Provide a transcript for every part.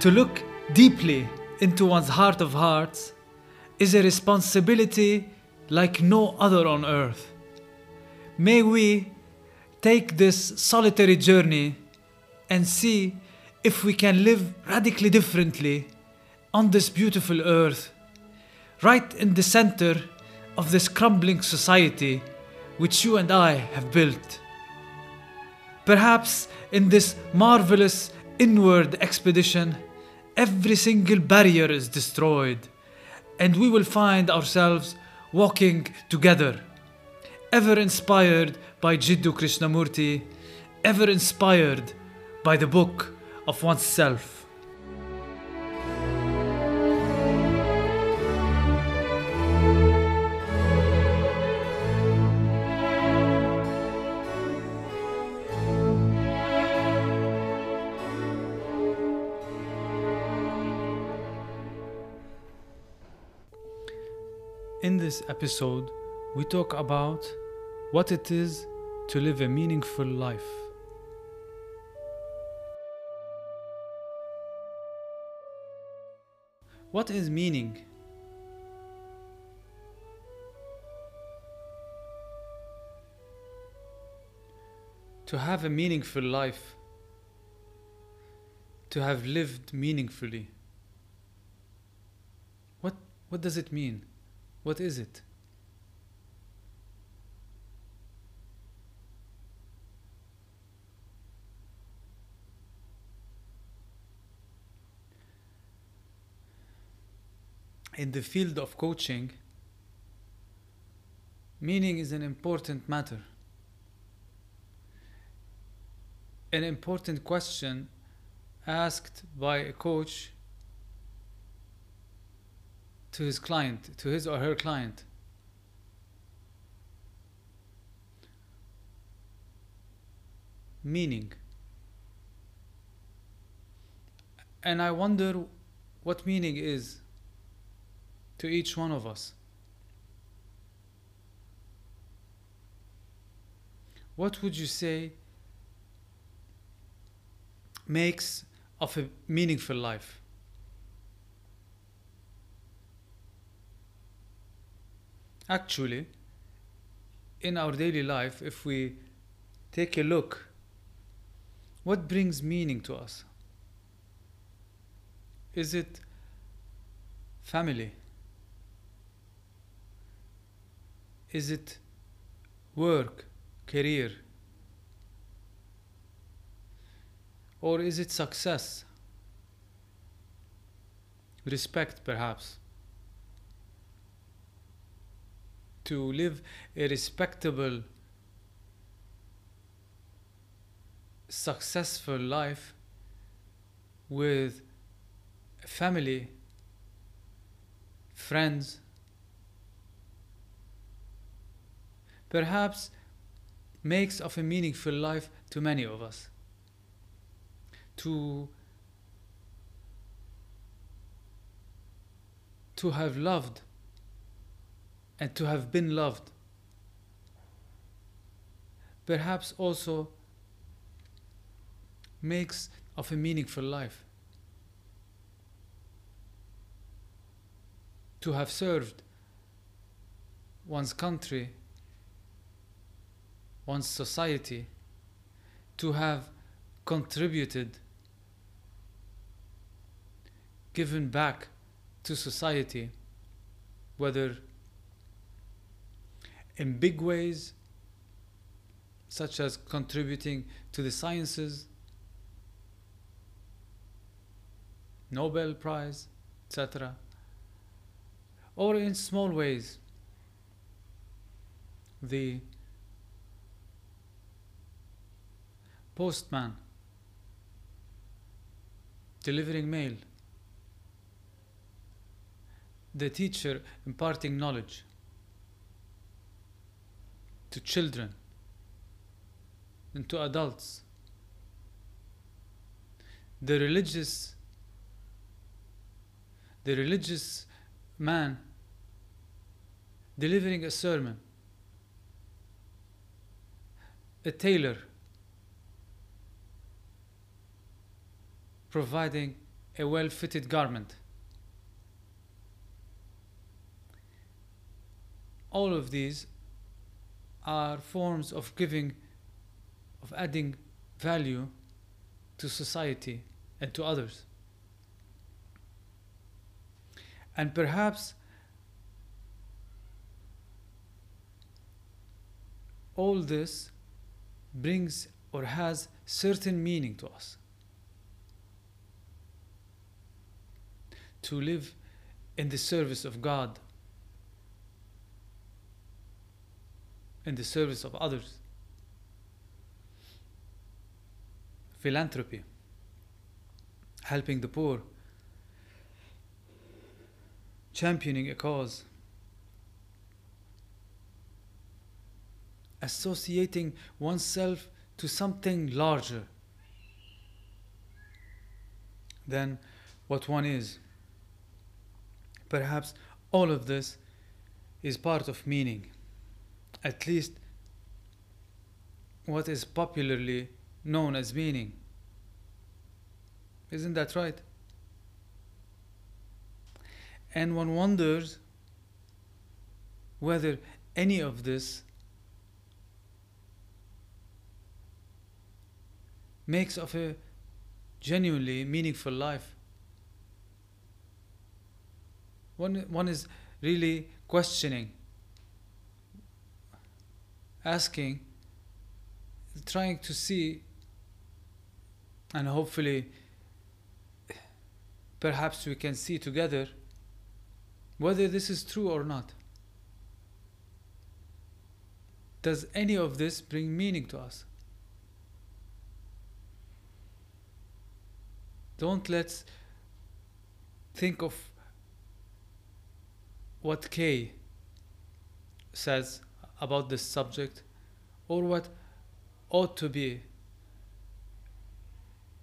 To look deeply into one's heart of hearts is a responsibility like no other on earth. May we take this solitary journey and see if we can live radically differently on this beautiful earth, right in the center of this crumbling society which you and I have built. Perhaps in this marvelous inward expedition, every single barrier is destroyed, and we will find ourselves walking together, ever inspired by Jiddu Krishnamurti, ever inspired by the book of oneself. This episode, we talk about what it is to live a meaningful life. What is meaning? To have a meaningful life, to have lived meaningfully. What, what does it mean? What is it? In the field of coaching, meaning is an important matter. An important question asked by a coach to his client, to his or her client. Meaning. And I wonder what meaning is to each one of us. What would you say makes of a meaningful life? Actually, in our daily life, if we take a look, what brings meaning to us? Is it family? Is it work, career? Or is it success? Respect, perhaps. To live a respectable, successful life with family, friends, perhaps makes of a meaningful life to many of us. To to have loved and to have been loved. Perhaps also makes of a meaningful life. To have served one's country, one's society, to have contributed, given back to society, whether in big ways, such as contributing to the sciences, Nobel Prize, etc., or in small ways, the postman delivering mail, the teacher imparting knowledge to children and to adults. The religious the religious man delivering a sermon, a tailor providing a well fitted garment. All of these are forms of giving, of adding value to society and to others. And perhaps all this brings or has certain meaning to us. To live in the service of God, in the service of others. Philanthropy, helping the poor, championing a cause, associating oneself to something larger than what one is. Perhaps all of this is part of meaning, at least what is popularly known as meaning. Isn't that right? And one wonders whether any of this makes of a genuinely meaningful life. One, one is really questioning, asking, trying to see, and hopefully, perhaps we can see together whether this is true or not. Does any of this bring meaning to us? Don't let's think of what K says about this subject or what ought to be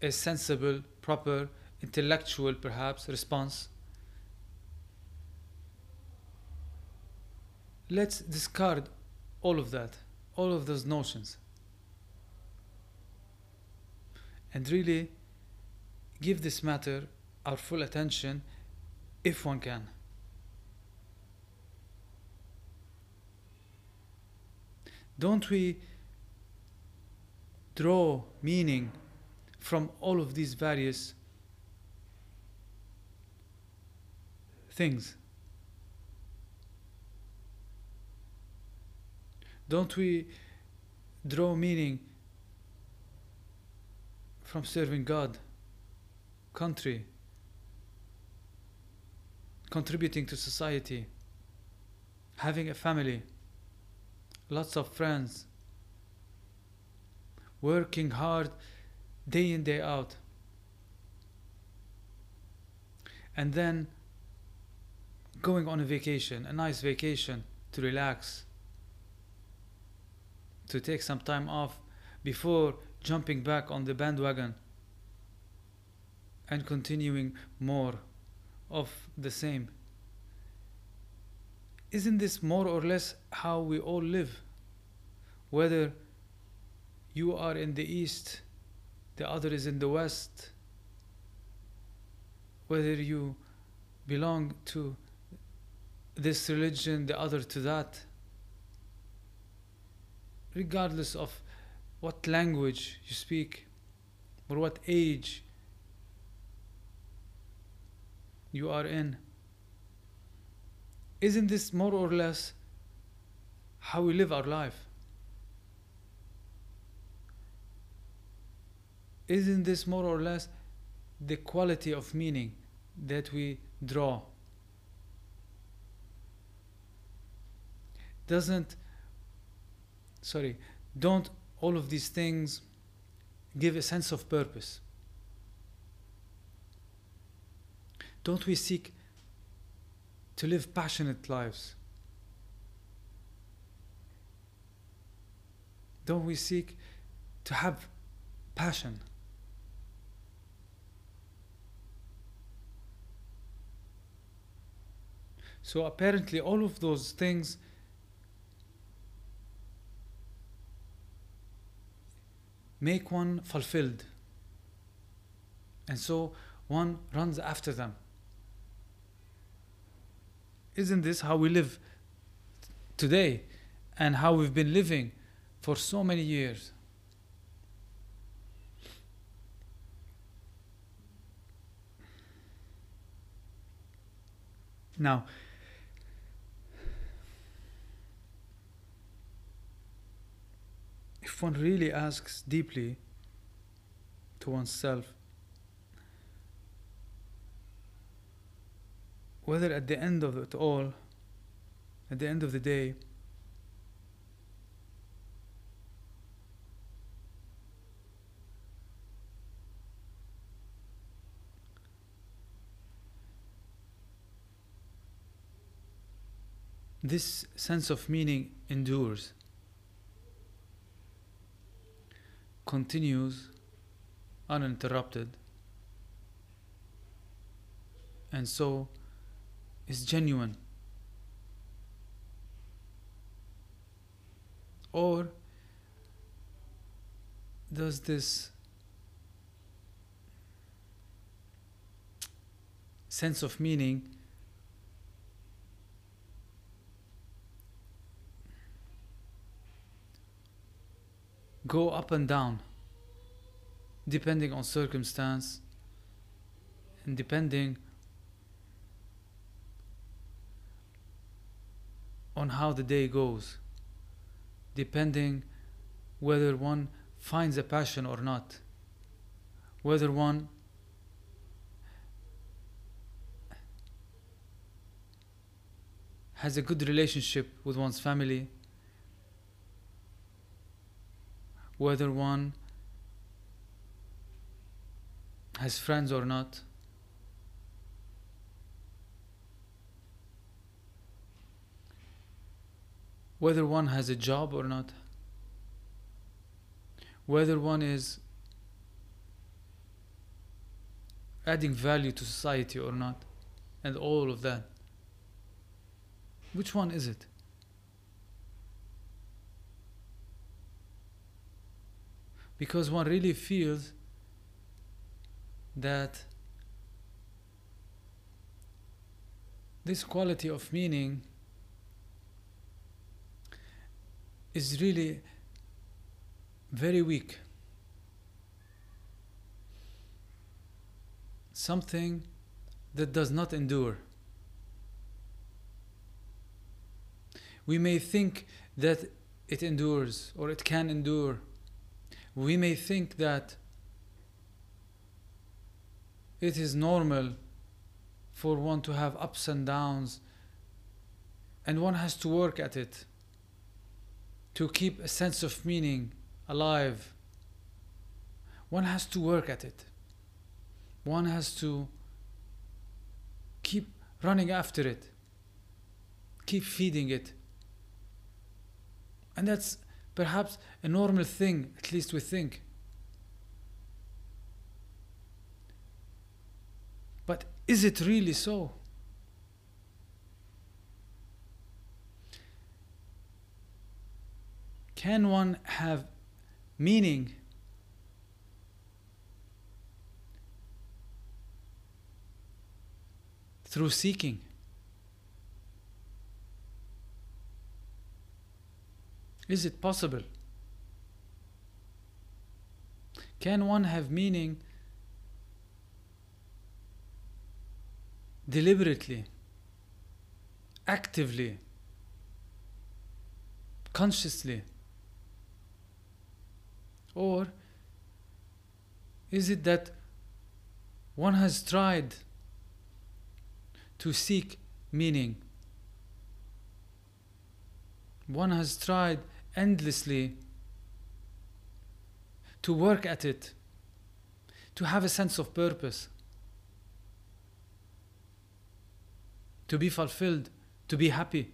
a sensible, proper, intellectual perhaps response. Let's discard all of that, all of those notions, and really give this matter our full attention if one can. Don't we draw meaning from all of these various things? Don't we draw meaning from serving God, country, contributing to society, having a family? Lots of friends, working hard day in, day out. And then going on a vacation, a nice vacation to relax, to take some time off before jumping back on the bandwagon and continuing more of the same. Isn't this more or less how we all live? Whether you are in the east, the other is in the west, whether you belong to this religion, the other to that, regardless of what language you speak or what age you are in. Isn't this more or less how we live our life? Isn't this more or less the quality of meaning that we draw? Doesn't, sorry, don't all of these things give a sense of purpose? Don't we seek to live passionate lives? Don't we seek to have passion? So apparently, all of those things make one fulfilled. And so, one runs after them. Isn't this how we live today and how we've been living for so many years? Now, if one really asks deeply to oneself whether at the end of it all, at the end of the day, this sense of meaning endures, continues uninterrupted, and so is genuine. Or does this sense of meaning go up and down depending on circumstance and depending on how the day goes, depending whether one finds a passion or not, whether one has a good relationship with one's family, whether one has friends or not. Whether one has a job or not. Whether one is adding value to society or not. And all of that. Which one is it? Because one really feels that this quality of meaning is really very weak. Something that does not endure. We may think that it endures or it can endure. We may think that it is normal for one to have ups and downs, and one has to work at it to keep a sense of meaning alive. One has to work at it. One has to keep running after it, keep feeding it. And that's perhaps a normal thing, at least we think. But is it really so? Can one have meaning through seeking? Is it possible? Can one have meaning deliberately, actively, consciously? Or is it that one has tried to seek meaning? One has tried endlessly to work at it, to have a sense of purpose. to be fulfilled, to be happy.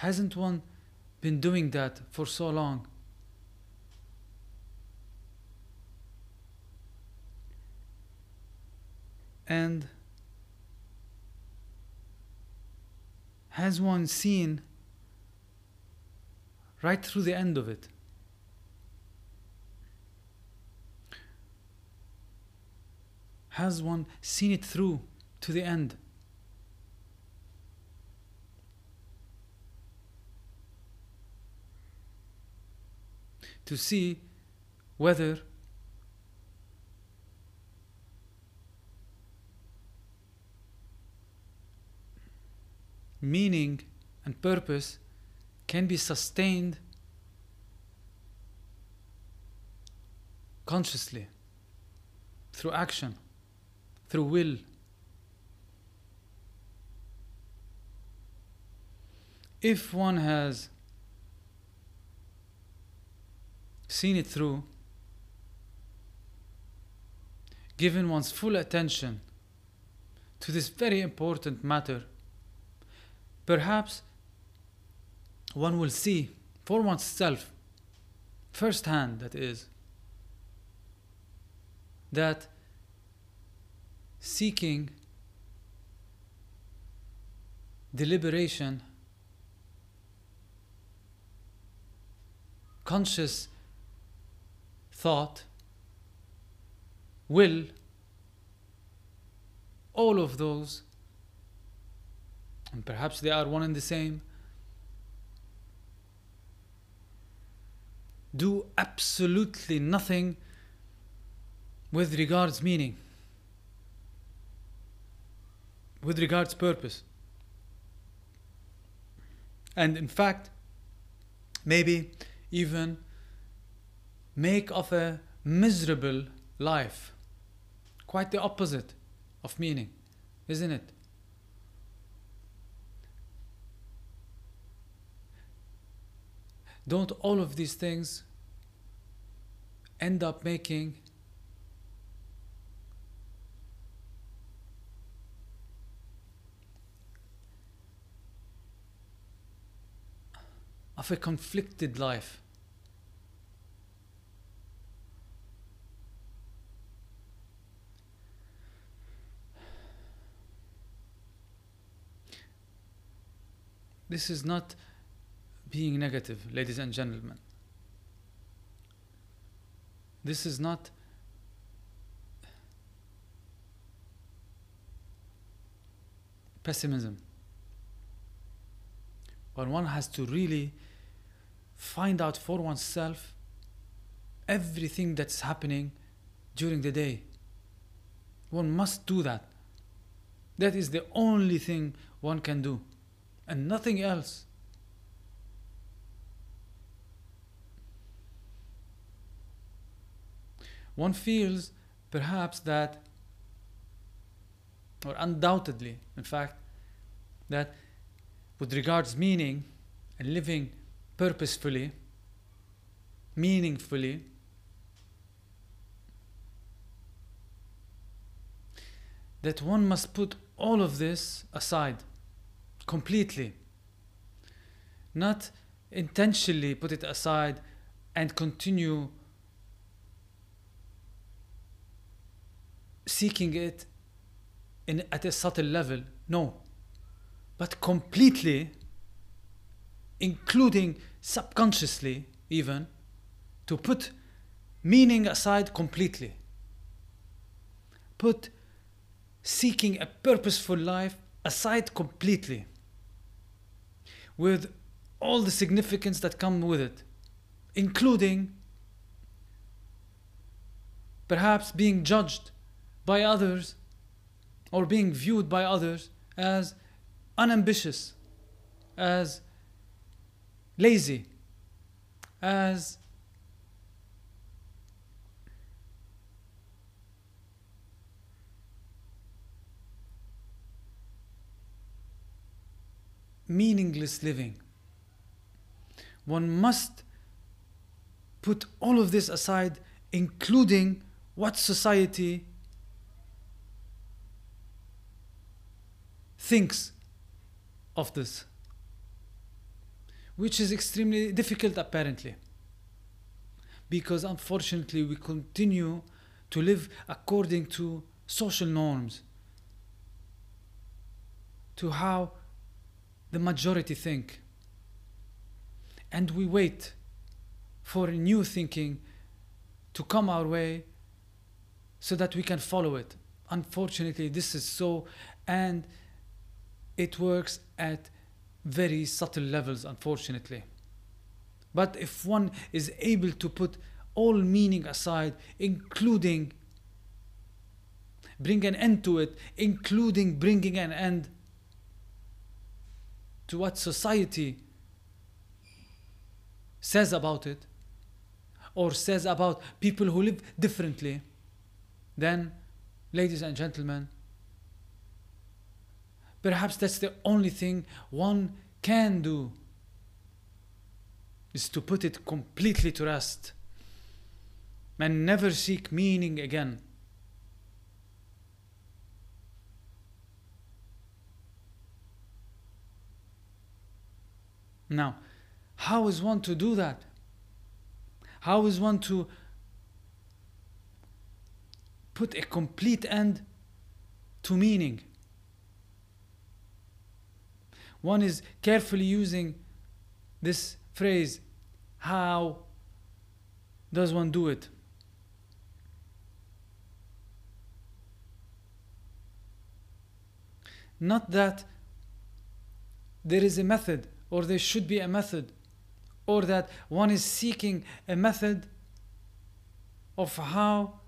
Hasn't one been doing that for so long? And has one seen right through the end of it? Has one seen it through to the end? To see whether meaning and purpose can be sustained consciously through action, through will. If one has seen it through, given one's full attention to this very important matter, perhaps one will see for oneself, firsthand that is, that seeking deliberation, conscious thought, will, all of those, and perhaps they are one and the same, do absolutely nothing with regards meaning, with regards purpose. And in fact, maybe even make of a miserable life quite the opposite of meaning, isn't it? Don't all of these things end up making of a conflicted life. This is not being negative, ladies and gentlemen. This is not pessimism. But one has to really find out for oneself everything that's happening during the day. One must do that. That is the only thing one can do, and nothing else. One feels perhaps that, or undoubtedly, in fact, that with regards meaning and living purposefully, meaningfully, that one must put all of this aside completely. Not intentionally put it aside and continue seeking it in, at a subtle level. No. But completely, including subconsciously, even, to put meaning aside completely. Put seeking a purposeful life aside completely with all the significance that come with it including perhaps being judged by others or being viewed by others as unambitious as lazy as meaningless living. One must put all of this aside, including what society thinks of this, which is extremely difficult apparently, because unfortunately we continue to live according to social norms, to how the majority think. And we wait for new thinking to come our way so that we can follow it. Unfortunately, this is so, and it works at very subtle levels, unfortunately. But if one is able to put all meaning aside, including bring an end to it, including bringing an end to what society says about it or says about people who live differently, then, ladies and gentlemen, perhaps that's the only thing one can do is to put it completely to rest and never seek meaning again. Now, how is one to do that? How is one to put a complete end to meaning? One is carefully using this phrase, how does one do it? Not that there is a method or there should be a method, or that one is seeking a method of how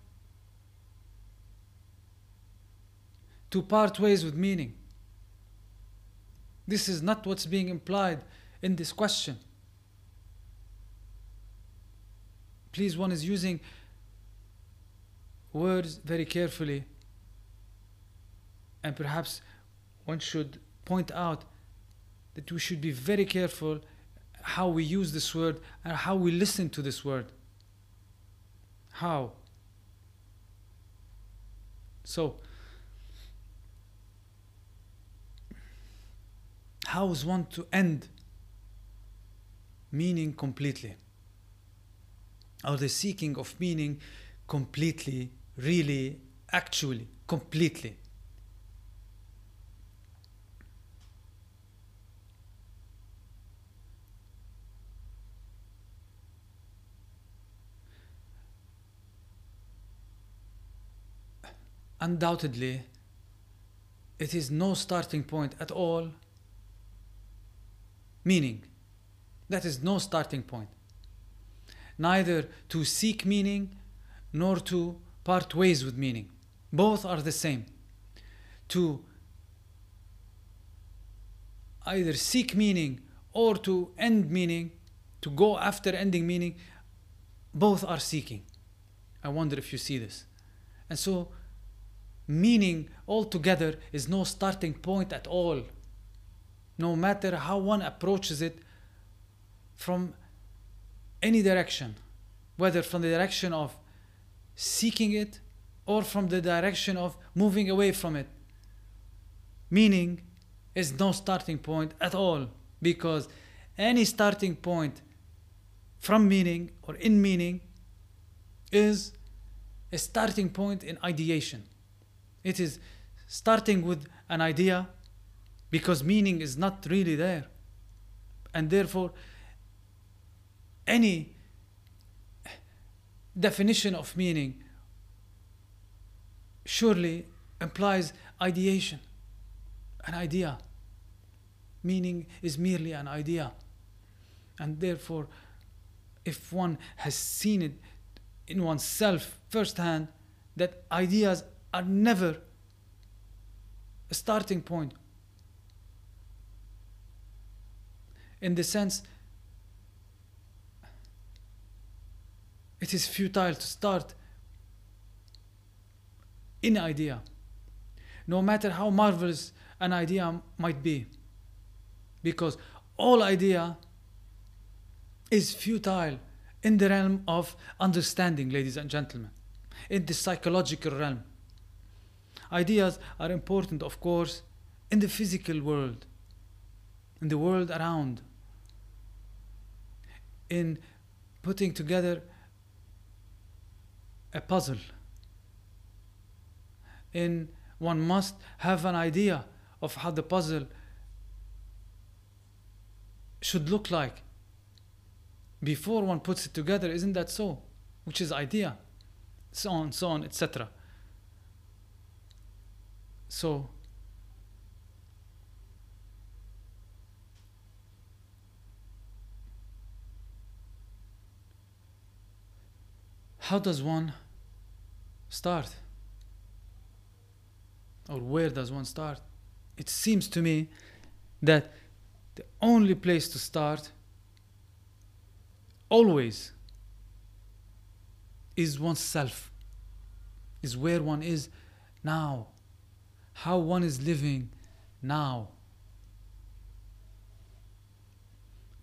to part ways with meaning. This is not what's being implied in this question. Please, one is using words very carefully, and perhaps one should point out that we should be very careful how we use this word and how we listen to this word. How? So, how is one to end meaning completely? Or the seeking of meaning completely, really, actually, completely? Undoubtedly, it is no starting point at all. Meaning, that is no starting point. Neither to seek meaning nor to part ways with meaning. Both are the same. To either seek meaning or to end meaning, to go after ending meaning, both are seeking. I wonder if you see this. And so meaning altogether is no starting point at all. No matter how one approaches it from any direction, whether from the direction of seeking it or from the direction of moving away from it. Meaning is no starting point at all because any starting point from meaning or in meaning is a starting point in ideation. It is starting with an idea because meaning is not really there. And therefore, any definition of meaning surely implies ideation, an idea. Meaning is merely an idea. And therefore, if one has seen it in oneself firsthand, that ideas are never a starting point. In the sense, it is futile to start any idea, no matter how marvelous an idea might be, because all idea is futile in the realm of understanding, ladies and gentlemen, in the psychological realm. Ideas are important, of course, in the physical world, in the world around, in putting together a puzzle. In one must have an idea of how the puzzle should look like before one puts it together, isn't that so? Which is idea, so on, so on, etc. So, how does one start? Or where does one start? It seems to me that the only place to start always is oneself, is where one is now, how one is living now.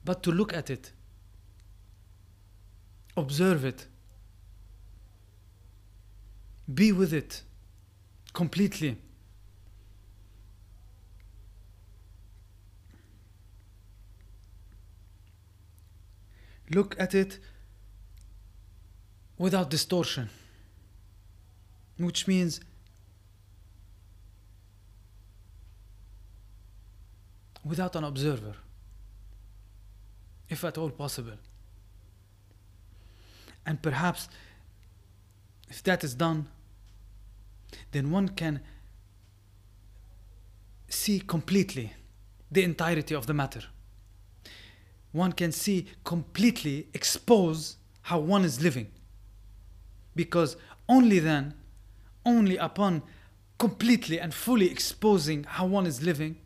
But to look at it, observe it, be with it completely. Look at it without distortion, which means without an observer, if at all possible. And perhaps if that is done, then one can see completely the entirety of the matter. One can see completely expose how one is living. Because only then, only upon completely and fully exposing how one is living,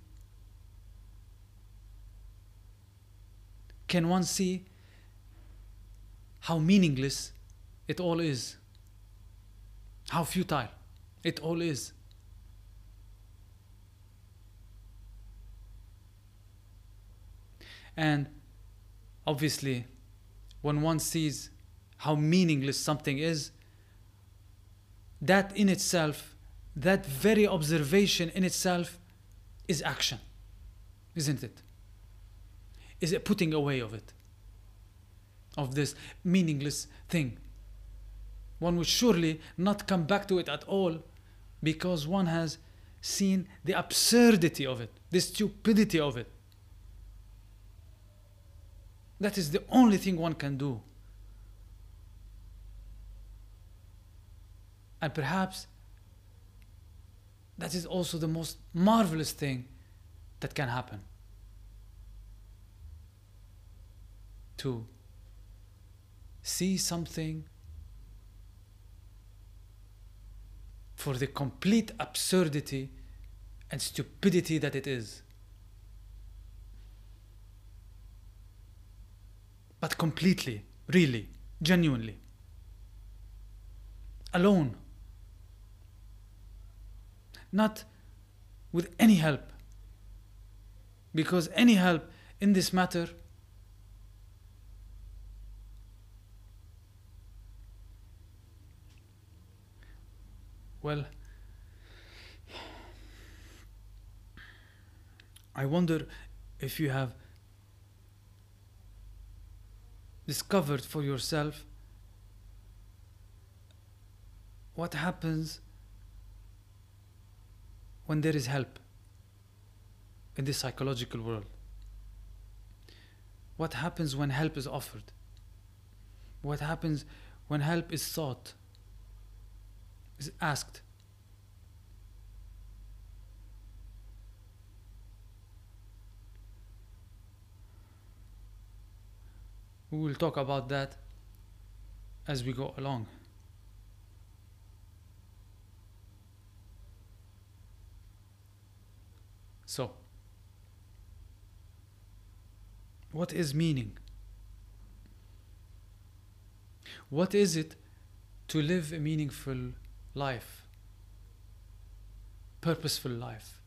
can one see how meaningless it all is, how futile it all is. And obviously, when one sees how meaningless something is, that in itself, that very observation in itself is action, isn't it? Is a putting away of it, of this meaningless thing? One would surely not come back to it at all because one has seen the absurdity of it, the stupidity of it. That is the only thing one can do. And perhaps that is also the most marvelous thing that can happen. To see something for the complete absurdity and stupidity that it is. But completely, really, genuinely. Alone. Not with any help. Because any help in this matter well I wonder if you have discovered for yourself what happens when there is help in this psychological world. What happens when help is offered? What happens when help is sought, asked? We will talk about that as we go along. So, what is meaning? What is it to live a meaningful life, purposeful life?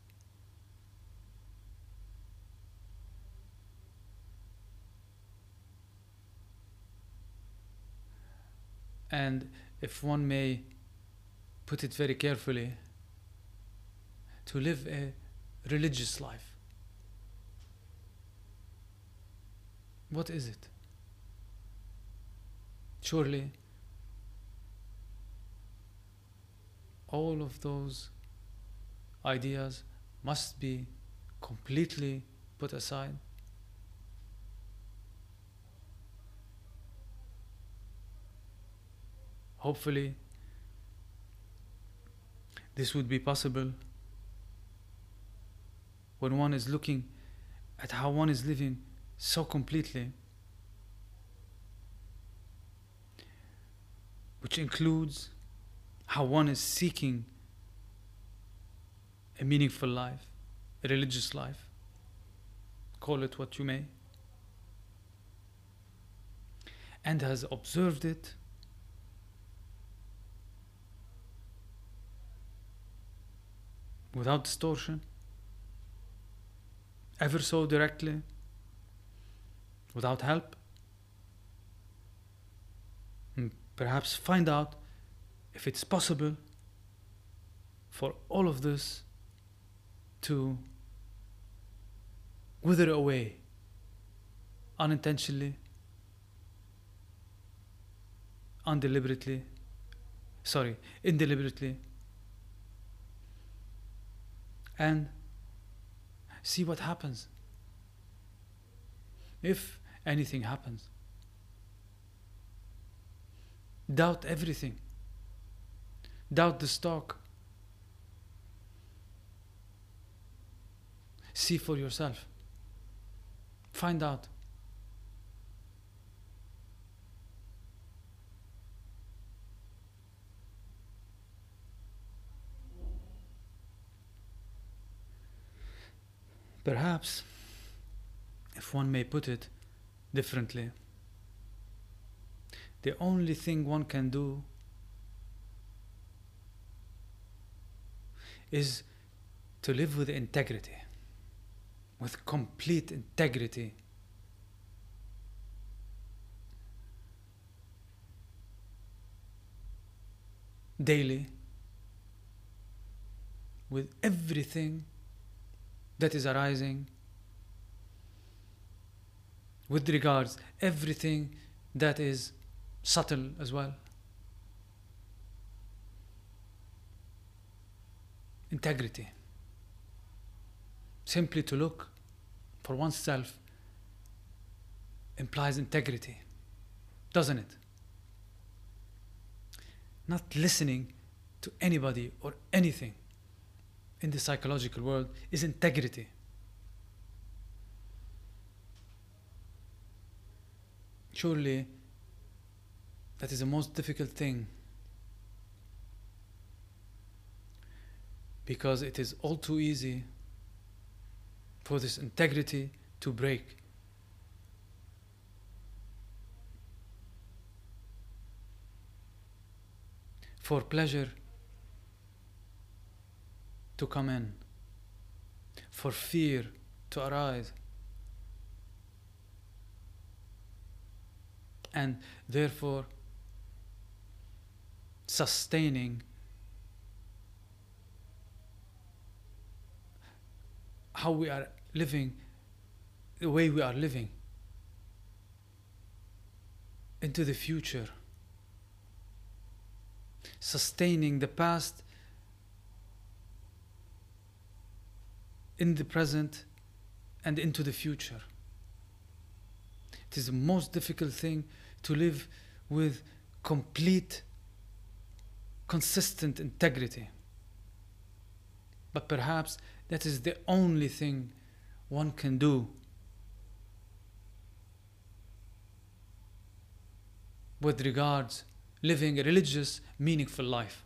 and if one may put it very carefully, to live a religious life. What is it? Surely, all of those ideas must be completely put aside. Hopefully, this would be possible when one is looking at how one is living so completely, which includes how one is seeking a meaningful life, a religious life, call it what you may, and has observed it. Without distortion, ever so directly, without help, and perhaps find out if it's possible for all of this to wither away unintentionally, undeliberately, sorry, indeliberately, and see what happens. If anything happens, doubt everything, doubt the stock. See for yourself. Find out. Perhaps, if one may put it differently, the only thing one can do is to live with integrity with complete integrity. Daily, with everything that is arising, with regards everything that is subtle as well. Integrity. Simply to look for oneself implies integrity, doesn't it? Not listening to anybody or anything in the psychological world is integrity. Surely, that is the most difficult thing because it is all too easy for this integrity to break. For pleasure to come in, for fear to arise, and therefore sustaining how we are living, the way we are living into the future, sustaining the past in the present and into the future. It is the most difficult thing to live with complete, consistent integrity. But perhaps that is the only thing one can do with regards living a religious, meaningful life.